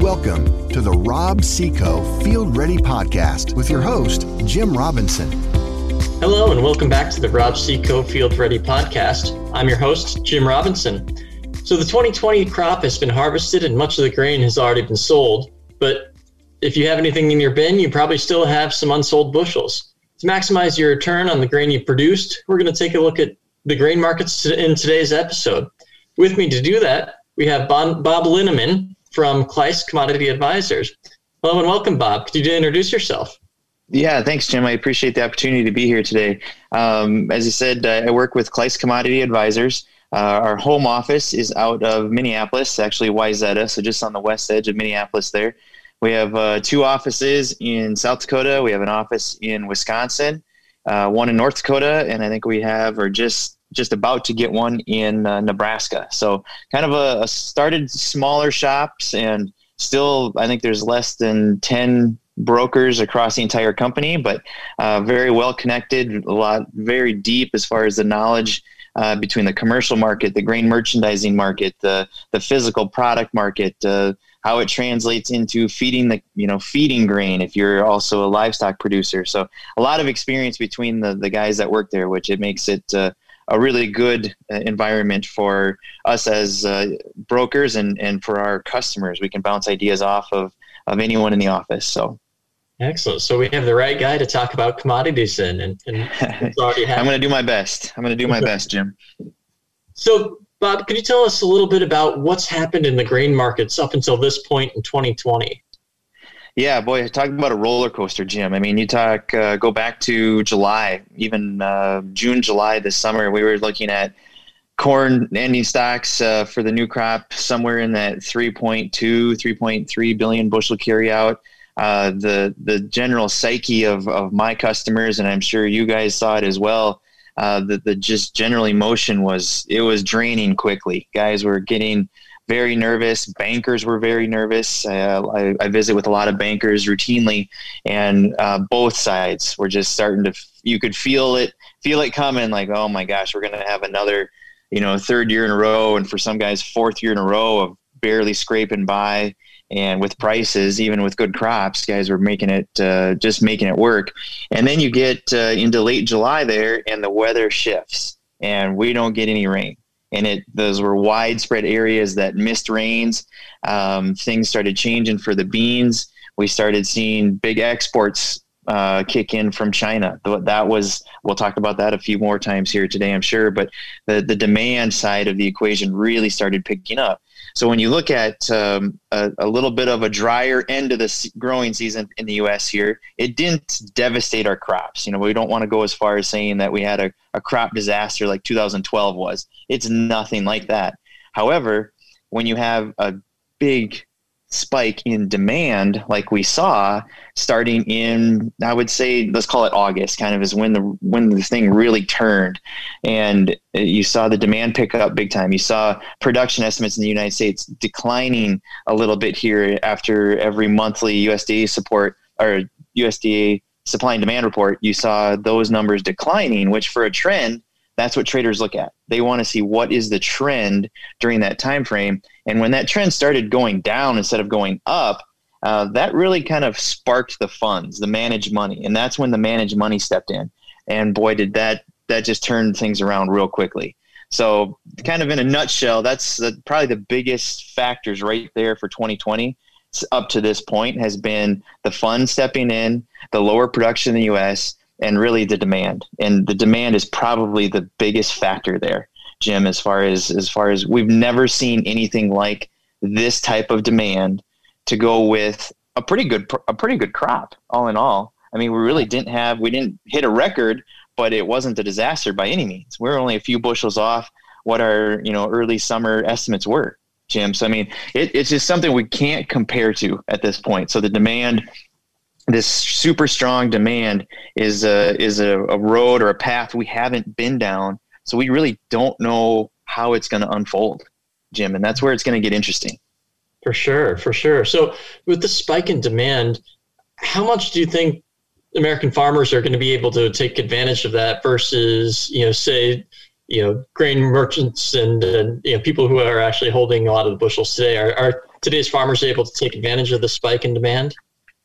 Welcome to the Rob-See-Co Field Ready Podcast with your host, Jim Robinson. Hello, and welcome back to the Rob-See-Co Field Ready Podcast. I'm your host, Jim Robinson. So, the 2020 crop has been harvested and much of the grain has already been sold. But if you have anything in your bin, you probably still have some unsold bushels. To maximize your return on the grain you produced, we're going to take a look at the grain markets in today's episode. With me to do that, we have Bob Linneman from Kluis Commodity Advisors. Hello and welcome, Bob. Could you introduce yourself? Yeah, thanks, Jim. I appreciate the opportunity to be here today. Um, as you said, uh, I work with Kluis Commodity Advisors. Uh, our home office is out of Minneapolis, actually Wayzata, so just on the west edge of Minneapolis there. We have uh, two offices in South Dakota. We have an office in Wisconsin, uh, one in North Dakota, and I think we have or just just about to get one in uh, Nebraska. So kind of a, a, started smaller shops, and still I think there's less than ten brokers across the entire company, but uh, very well connected, a lot very deep as far as the knowledge. Uh, between the commercial market, the grain merchandising market, the the physical product market, uh, how it translates into feeding the you know feeding grain if you're also a livestock producer so a lot of experience between the the guys that work there which it makes it uh, a really good uh, environment for us as uh, brokers and and for our customers we can bounce ideas off of of anyone in the office so Excellent. So we have the right guy to talk about commodities in, and, and I'm going to do my best. I'm going to do my best, Jim. So Bob, can you tell us a little bit about what's happened in the grain markets up until this point in 2020? Yeah, boy, talk about a roller coaster, Jim. I mean, you talk, uh, go back to July, even uh, June, July this summer, we were looking at corn ending stocks uh, for the new crop somewhere in that 3.2, 3.3 billion bushel carryout. Uh, the the general psyche of, of my customers, and I'm sure you guys saw it as well, uh, the, the just general emotion was it was draining quickly. Guys were getting very nervous. Bankers were very nervous. Uh, I, I, visit with a lot of bankers routinely, and uh, both sides were just starting to. You could feel it, feel it coming. Like, oh my gosh, we're going to have another, you know, third year in a row, and for some guys, fourth year in a row of barely scraping by and with prices, even with good crops, guys were making it uh, just making it work. And then you get uh, into late July there, and the weather shifts, and we don't get any rain. And it those were widespread areas that missed rains. Um, things started changing for the beans. We started seeing big exports uh, kick in from China. That was we'll talk about that a few more times here today, I'm sure. But the the demand side of the equation really started picking up. So when you look at um, a, a, little bit of a drier end of the growing season in the U.S. here, it didn't devastate our crops. You know, we don't want to go as far as saying that we had a, a crop disaster like 2012 was. It's nothing like that. However, when you have a big spike in demand like we saw starting in I would say let's call it August kind of is when the when the thing really turned. And you saw the demand pick up big time. You saw production estimates in the United States declining a little bit here after every monthly USDA support or USDA supply and demand report. You saw those numbers declining which for a trend that's what traders look at. They want to see what is the trend during that time frame. And when that trend started going down instead of going up, uh, that really kind of sparked the funds, the managed money, and that's when the managed money stepped in. And boy, did that that just turned things around real quickly. So, kind of in a nutshell, that's the, probably the biggest factors right there for 2020 up to this point has been the fund stepping in, the lower production in the U.S., and really the demand. And the demand is probably the biggest factor there, Jim, as far as as far as we've never seen anything like this type of demand to go with a pretty good a pretty good crop all in all. I mean, we really didn't have we didn't hit a record, but it wasn't a disaster by any means. We're only a few bushels off what our, you know, early summer estimates were. Jim. So I mean, it, it's just something we can't compare to at this point. So the demand this super strong demand is a is a, a road or a path we haven't been down. So we really don't know how it's going to unfold, Jim, and that's where it's going to get interesting. For sure, for sure. So with the spike in demand, how much do you think American farmers are going to be able to take advantage of that versus, you know, say, you know grain merchants and, and you know people who are actually holding a lot of the bushels today are, are today's farmers able to take advantage of the spike in demand?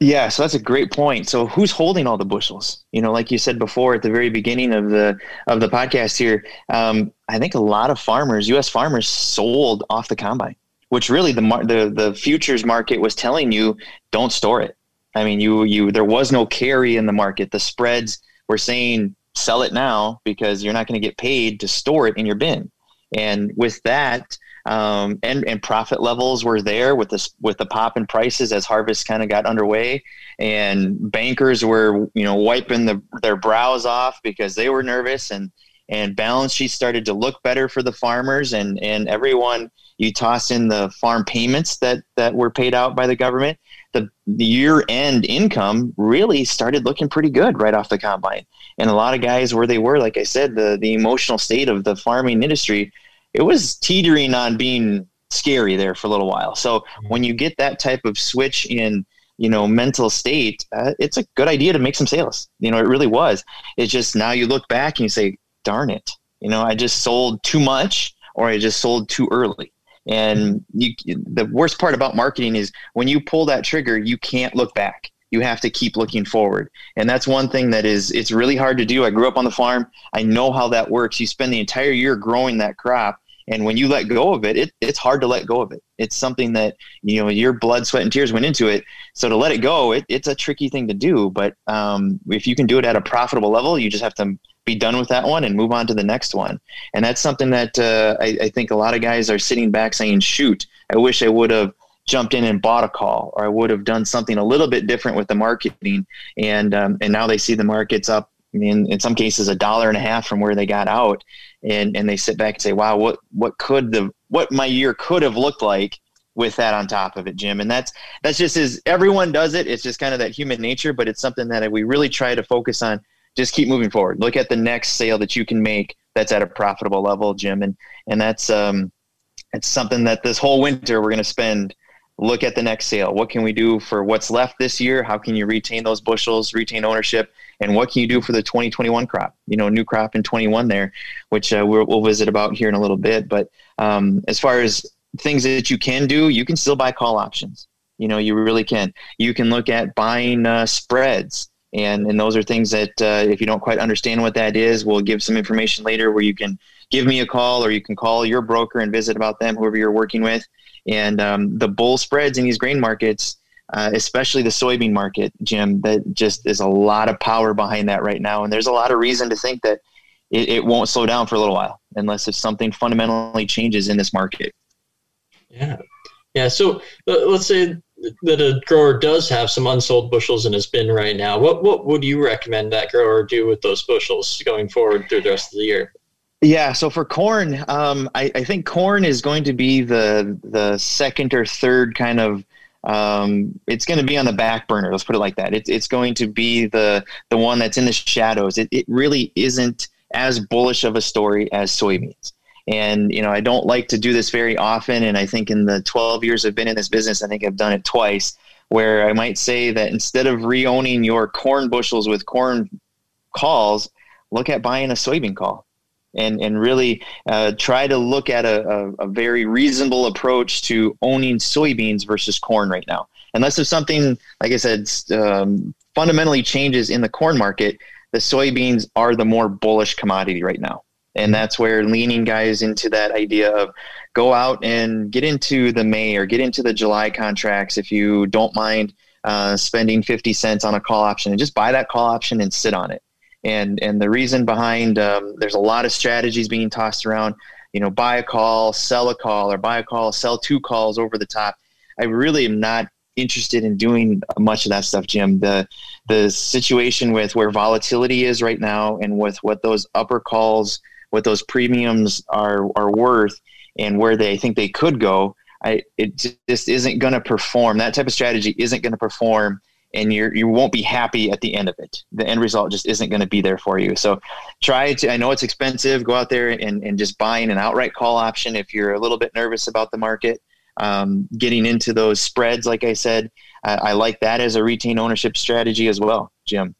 Yeah, so that's a great point. So who's holding all the bushels? You know, like you said before at the very beginning of the of the podcast here, um, I think a lot of farmers, U.S. farmers, sold off the combine, which really the the the futures market was telling you don't store it. I mean, you you there was no carry in the market. The spreads were saying sell it now because you're not going to get paid to store it in your bin. And with that, um, and and profit levels were there with this with the pop in prices as harvest kind of got underway, and bankers were you know wiping the, their brows off because they were nervous, and and balance sheets started to look better for the farmers, and and everyone you toss in the farm payments that that were paid out by the government, the, the year end income really started looking pretty good right off the combine, and a lot of guys where they were, like I said, the the emotional state of the farming industry it was teetering on being scary there for a little while. So mm-hmm. when you get that type of switch in, you know, mental state, uh, it's a good idea to make some sales. You know, it really was. It's just now you look back and you say, darn it, you know, I just sold too much or I just sold too early. And you, the worst part about marketing is when you pull that trigger, you can't look back you have to keep looking forward and that's one thing that is it's really hard to do i grew up on the farm i know how that works you spend the entire year growing that crop and when you let go of it, it, it's hard to let go of it. It's something that, you know, your blood, sweat, and tears went into it. So to let it go, it, it's a tricky thing to do. But um, if you can do it at a profitable level, you just have to be done with that one and move on to the next one. And that's something that uh, I, I think a lot of guys are sitting back saying, shoot, I wish I would have jumped in and bought a call or I would have done something a little bit different with the marketing. And, um, and now they see the markets up in, in some cases a dollar and a half from where they got out and and they sit back and say, "Wow, what what could the what my year could have looked like with that on top of it, Jim?" And that's that's just as everyone does it. It's just kind of that human nature, but it's something that we really try to focus on. Just keep moving forward. Look at the next sale that you can make that's at a profitable level, Jim, and and that's um, it's something that this whole winter we're going to spend look at the next sale. What can we do for what's left this year? How can you retain those bushels, retain ownership, and what can you do for the 2021 crop? You know, new crop in 21 there, which uh, we'll, we'll, visit about here in a little bit. But um, as far as things that you can do, you can still buy call options. You know, you really can. You can look at buying uh, spreads. And, and those are things that uh, if you don't quite understand what that is, we'll give some information later where you can give me a call or you can call your broker and visit about them, whoever you're working with. And um, the bull spreads in these grain markets, uh, especially the soybean market, Jim, that just is a lot of power behind that right now. And there's a lot of reason to think that it, it won't slow down for a little while unless if something fundamentally changes in this market. Yeah. Yeah. So uh, let's say that a grower does have some unsold bushels in his bin right now. What what would you recommend that grower do with those bushels going forward through the rest of the year? Yeah, so for corn, um, I, I, think corn is going to be the the second or third kind of. Um, it's going to be on the back burner. Let's put it like that. It's it's going to be the the one that's in the shadows. It it really isn't as bullish of a story as soybeans. And you know, I don't like to do this very often. And I think in the 12 years I've been in this business, I think I've done it twice, where I might say that instead of re-owning your corn bushels with corn calls, look at buying a soybean call and and really uh, try to look at a, a, a, very reasonable approach to owning soybeans versus corn right now. Unless if something, like I said, um, fundamentally changes in the corn market, the soybeans are the more bullish commodity right now. And mm-hmm. that's where leaning guys into that idea of go out and get into the May or get into the July contracts if you don't mind uh, spending 50 cents on a call option and just buy that call option and sit on it and and the reason behind um, there's a lot of strategies being tossed around. You know buy a call sell a call or buy a call sell two calls over the top. I really am not interested in doing much of that stuff jim. The the situation with where volatility is right now and with what those upper calls what those premiums are are worth and where they think they could go i it just isn't going to perform. That type of strategy isn't going to perform and you're you won't be happy at the end of it. The end result just isn't going to be there for you. So try to I know it's expensive. Go out there and, and just buying an outright call option if you're a little bit nervous about the market. Um, getting into those spreads, like I said, I, I like that as a retain ownership strategy as well, Jim.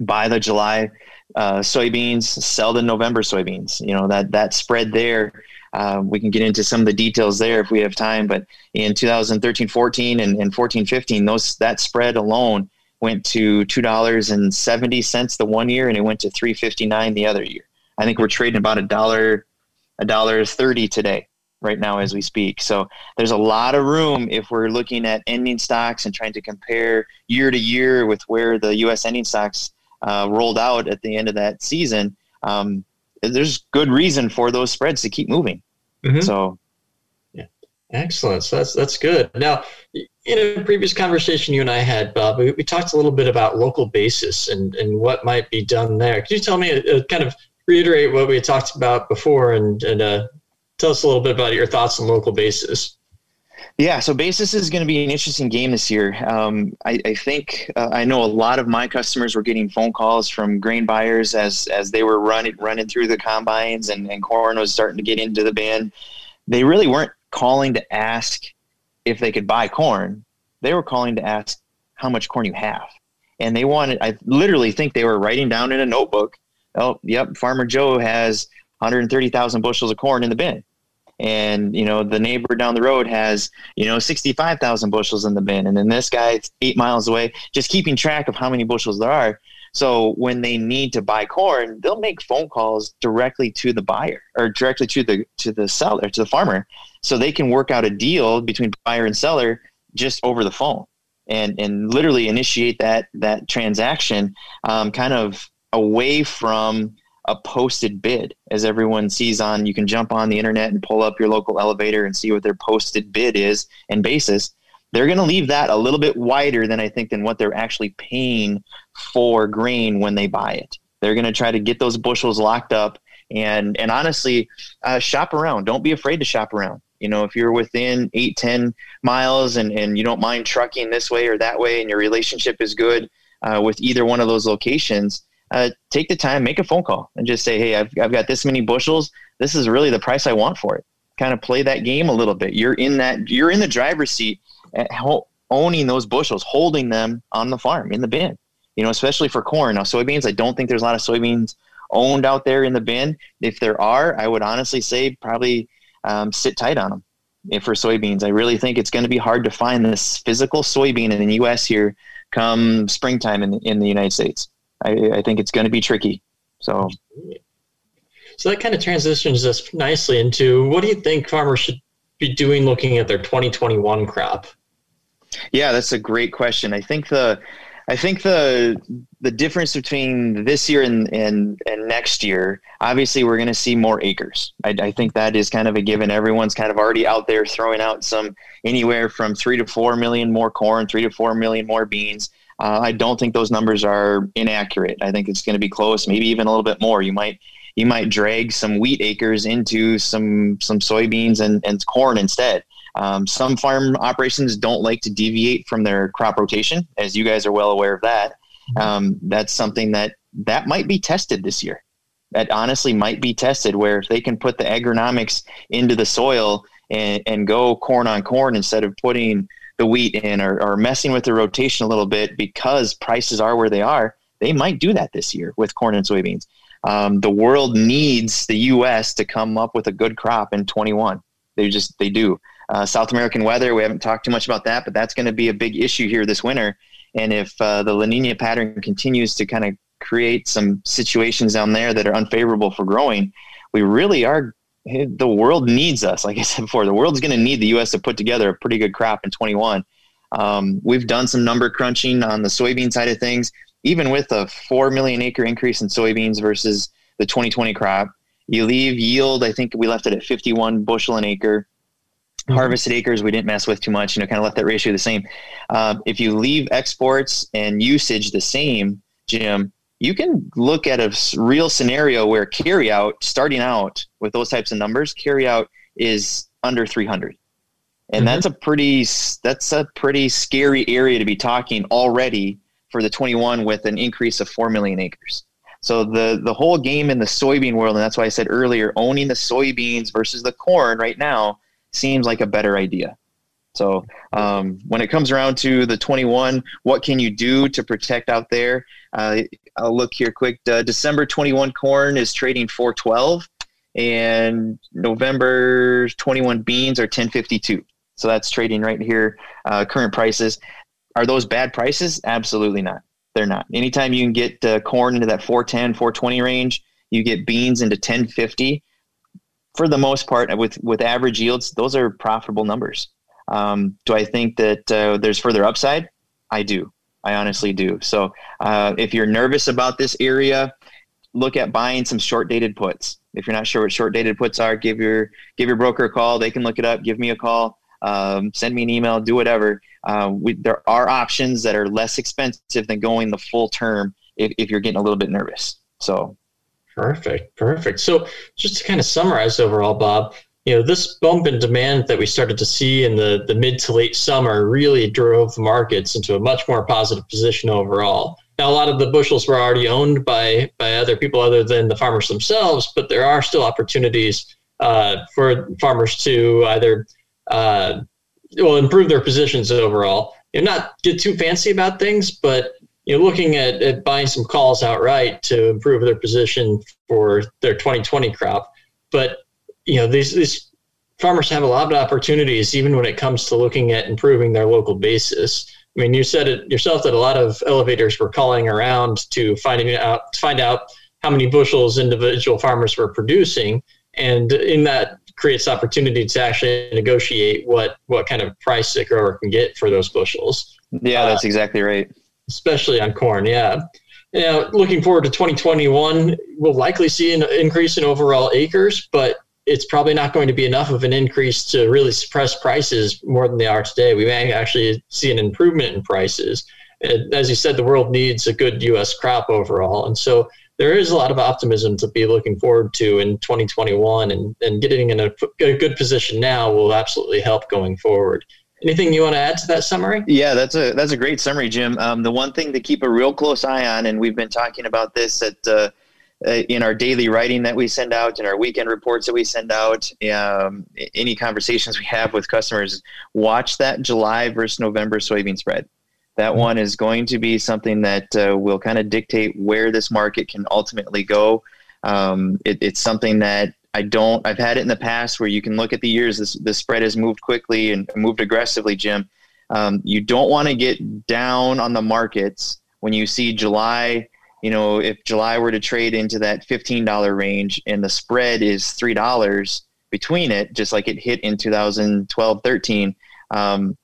buy the July uh, soybeans, sell the November soybeans. You know that that spread there. Uh, we can get into some of the details there if we have time. But in 2013, 14, and, and 14, 15, those that spread alone went to two dollars and seventy cents the one year, and it went to three fifty nine the other year. I think we're trading about a dollar, a dollar thirty today right now as we speak. So there's a lot of room if we're looking at ending stocks and trying to compare year to year with where the U.S. ending stocks uh, rolled out at the end of that season. Um, there's good reason for those spreads to keep moving. Mm-hmm. So, yeah, excellent. So that's that's good. Now, in a previous conversation you and I had, Bob, we, we talked a little bit about local basis and and what might be done there. Could you tell me, uh, kind of reiterate what we had talked about before, and and uh, tell us a little bit about your thoughts on local basis? Yeah, so basis is going to be an interesting game this year. Um, I, I, think uh, I know a lot of my customers were getting phone calls from grain buyers as as they were running running through the combines and, and corn was starting to get into the bin. They really weren't calling to ask if they could buy corn. They were calling to ask how much corn you have, and they wanted. I literally think they were writing down in a notebook. Oh, yep, Farmer Joe has 130,000 bushels of corn in the bin and you know the neighbor down the road has you know 65,000 bushels in the bin. And then this guy 8 miles away just keeping track of how many bushels there are. So when they need to buy corn they'll make phone calls directly to the buyer or directly to the to the seller to the farmer so they can work out a deal between buyer and seller just over the phone and and literally initiate that that transaction um, kind of away from a posted bid. As everyone sees on you can jump on the internet and pull up your local elevator and see what their posted bid is and basis. They're going to leave that a little bit wider than i think than what they're actually paying for grain when they buy it. They're going to try to get those bushels locked up and and honestly uh, shop around. Don't be afraid to shop around. You know if you're within 8 10 miles and and you don't mind trucking this way or that way and your relationship is good uh, with either one of those locations uh, take the time, make a phone call, and just say, "Hey, I've I've got this many bushels. This is really the price I want for it." Kind of play that game a little bit. You're in that. You're in the driver's seat, owning those bushels, holding them on the farm in the bin. You know, especially for corn. Now, soybeans, I don't think there's a lot of soybeans owned out there in the bin. If there are, I would honestly say probably um, sit tight on them. If for soybeans, I really think it's going to be hard to find this physical soybean in the U.S. here come springtime in in the United States. I, I think it's going to be tricky. So, so that kind of transitions us nicely into what do you think farmers should be doing looking at their 2021 crop? Yeah, that's a great question. I think the I think the the difference between this year and and, and next year, obviously, we're going to see more acres. I, I, think that is kind of a given. Everyone's kind of already out there throwing out some anywhere from three to four million more corn, three to four million more beans. Uh, I don't think those numbers are inaccurate. I think it's going to be close, maybe even a little bit more. You might you might drag some wheat acres into some some soybeans and, and corn instead. Um, some farm operations don't like to deviate from their crop rotation, as you guys are well aware of that. Um, that's something that that might be tested this year. That honestly might be tested, where if they can put the agronomics into the soil and, and go corn on corn instead of putting the wheat in or, or messing with the rotation a little bit because prices are where they are, they might do that this year with corn and soybeans. Um, the world needs the U.S. to come up with a good crop in 21. They just they do. Uh, South American weather, we haven't talked too much about that, but that's going to be a big issue here this winter. And if uh, the La Nina pattern continues to kind of create some situations down there that are unfavorable for growing, we really are the world needs us. Like I said before, the world's going to need the U.S. to put together a pretty good crop in 21. Um, we've done some number crunching on the soybean side of things. Even with a 4 million acre increase in soybeans versus the 2020 crop, you leave yield, I think we left it at 51 bushel an acre. Mm-hmm. Harvested acres, we didn't mess with too much, you know, kind of left that ratio the same. Uh, if you leave exports and usage the same, Jim, you can look at a real scenario where carryout, starting out with those types of numbers, carryout is under 300. And mm-hmm. that's a pretty that's a pretty scary area to be talking already for the 21 with an increase of 4 million acres. So the the whole game in the soybean world, and that's why I said earlier, owning the soybeans versus the corn right now seems like a better idea. So um, when it comes around to the 21, what can you do to protect out there? Uh, I'll look here quick. Uh, December 21 corn is trading 412, and November 21 beans are 1052. So that's trading right here. Uh, current prices. Are those bad prices? Absolutely not. They're not. Anytime you can get uh, corn into that 410, 420 range, you get beans into 1050. For the most part, with with average yields, those are profitable numbers. Um, do I think that uh, there's further upside? I do. I honestly do. So uh, if you're nervous about this area, look at buying some short dated puts. If you're not sure what short dated puts are, give your give your broker a call. They can look it up. Give me a call. Um, send me an email. Do whatever. Uh, we, there are options that are less expensive than going the full term if, if you're getting a little bit nervous. So perfect, perfect. So just to kind of summarize overall, Bob, you know, this bump in demand that we started to see in the, the mid to late summer really drove the markets into a much more positive position overall. Now, a lot of the bushels were already owned by by other people other than the farmers themselves, but there are still opportunities uh, for farmers to either uh, well improve their positions overall. You know, not get too fancy about things, but you know, looking at, at buying some calls outright to improve their position for their 2020 crop. But you know, these these farmers have a lot of opportunities, even when it comes to looking at improving their local basis. I mean, you said it yourself that a lot of elevators were calling around to finding out to find out how many bushels individual farmers were producing, and in that creates opportunity to actually negotiate what what kind of price a grower can get for those bushels. Yeah, that's uh, exactly right. Especially on corn, yeah. Now, looking forward to 2021, we'll likely see an increase in overall acres, but it's probably not going to be enough of an increase to really suppress prices more than they are today. We may actually see an improvement in prices. As you said, the world needs a good U.S. crop overall, and so there is a lot of optimism to be looking forward to in 2021. And, and getting in a, a good position now will absolutely help going forward. Anything you want to add to that summary? Yeah, that's a that's a great summary, Jim. Um, the one thing to keep a real close eye on, and we've been talking about this at uh, in our daily writing that we send out, in our weekend reports that we send out, um, any conversations we have with customers, watch that July versus November soybean spread. That mm-hmm. one is going to be something that uh, will kind of dictate where this market can ultimately go. Um, it, it's something that I don't. I've had it in the past where you can look at the years. This the spread has moved quickly and moved aggressively, Jim. Um, you don't want to get down on the markets when you see July you know, if July were to trade into that $15 range and the spread is $3 between it, just like it hit in 2012 13, um,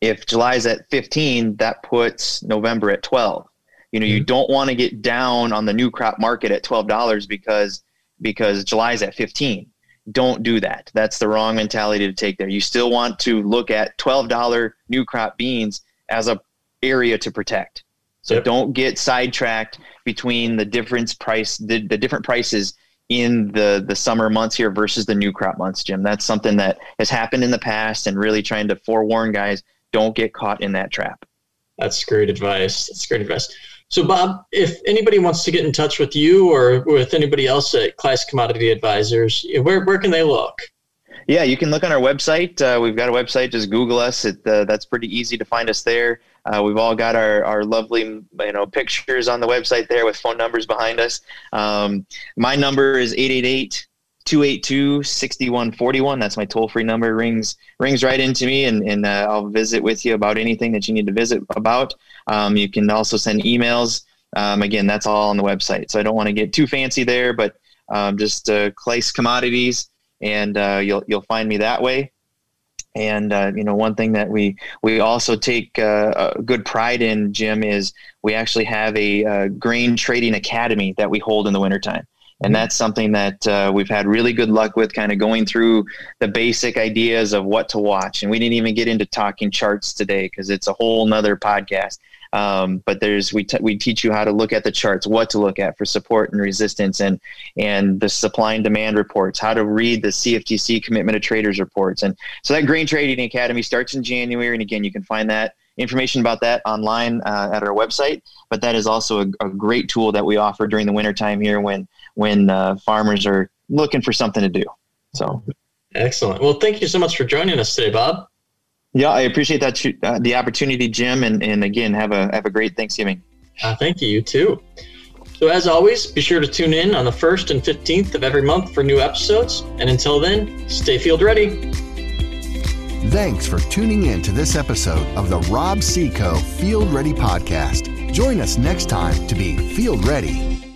if July is at 15, that puts November at 12. You know, mm-hmm. you don't want to get down on the new crop market at $12 because because July is at 15. Don't do that. That's the wrong mentality to take there. You still want to look at $12 new crop beans as a area to protect. So yep. don't get sidetracked between the difference price the, the different prices in the the summer months here versus the new crop months, Jim. That's something that has happened in the past and really trying to forewarn guys don't get caught in that trap. That's great advice. That's great advice. So, Bob, if anybody wants to get in touch with you or with anybody else at Kluis Commodity Advisors, where, where can they look? Yeah, you can look on our website. Uh, we've got a website. Just Google us. It, uh, that's pretty easy to find us there. Uh, we've all got our, our lovely you know pictures on the website there with phone numbers behind us. Um, my number is 888 282 6141. That's my toll free number. Rings rings right into me, and, and uh, I'll visit with you about anything that you need to visit about. Um, you can also send emails. Um, again, that's all on the website. So I don't want to get too fancy there, but um, just uh, Kluis Commodities and uh, you'll you'll find me that way. And uh, you know, one thing that we we also take uh, good pride in, Jim, is we actually have a, a uh, grain trading academy that we hold in the wintertime. And that's something that uh, we've had really good luck with, kind of going through the basic ideas of what to watch. And we didn't even get into talking charts today because it's a whole nother podcast. Um, but there's we t- we teach you how to look at the charts, what to look at for support and resistance, and and the supply and demand reports, how to read the CFTC commitment of traders reports, and so that Grain Trading Academy starts in January, and again, you can find that information about that online uh, at our website. But that is also a, a, great tool that we offer during the wintertime here when when uh, farmers are looking for something to do. So excellent. Well, thank you so much for joining us today, Bob. Yeah, I appreciate that uh, the opportunity, Jim, and, and again, have a have a great Thanksgiving. Uh, thank you. You too. So as always, be sure to tune in on the first and fifteenth of every month for new episodes. And until then, stay field ready. Thanks for tuning in to this episode of the Rob-See-Co Field Ready Podcast. Join us next time to be field ready.